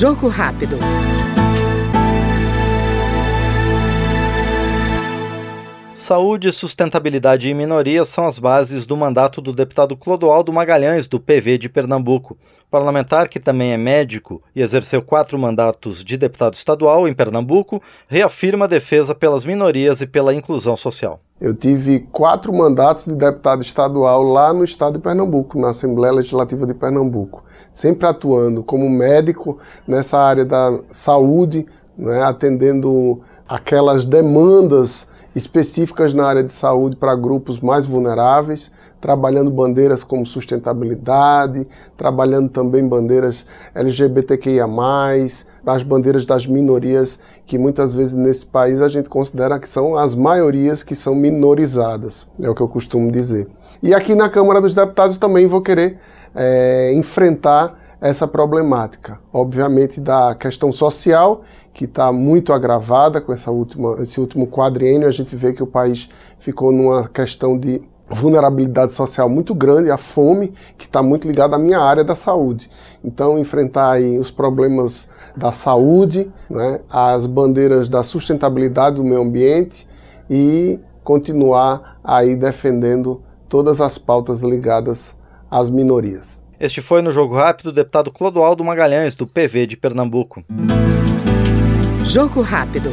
Jogo rápido. Saúde, sustentabilidade e minorias são as bases do mandato do deputado Clodoaldo Magalhães, do PV de Pernambuco. Parlamentar que também é médico e exerceu quatro mandatos de deputado estadual em Pernambuco, reafirma a defesa pelas minorias e pela inclusão social. Eu tive quatro mandatos de deputado estadual lá no estado de Pernambuco, na Assembleia Legislativa de Pernambuco, sempre atuando como médico nessa área da saúde, né, atendendo aquelas demandas específicas na área de saúde para grupos mais vulneráveis, trabalhando bandeiras como sustentabilidade, trabalhando também bandeiras LGBTQIA, as bandeiras das minorias, que muitas vezes nesse país a gente considera que são as maiorias que são minorizadas, é o que eu costumo dizer. E aqui na Câmara dos Deputados também vou querer é, enfrentar essa problemática. Obviamente da questão social, que está muito agravada com essa última, esse último quadriênio, a gente vê que o país ficou numa questão de vulnerabilidade social muito grande, a fome, que está muito ligada à minha área da saúde. Então, enfrentar aí os problemas da saúde, né, as bandeiras da sustentabilidade do meio ambiente e continuar aí defendendo todas as pautas ligadas às minorias. Este foi no Jogo Rápido o deputado Clodoaldo Magalhães, do PV de Pernambuco. Jogo Rápido.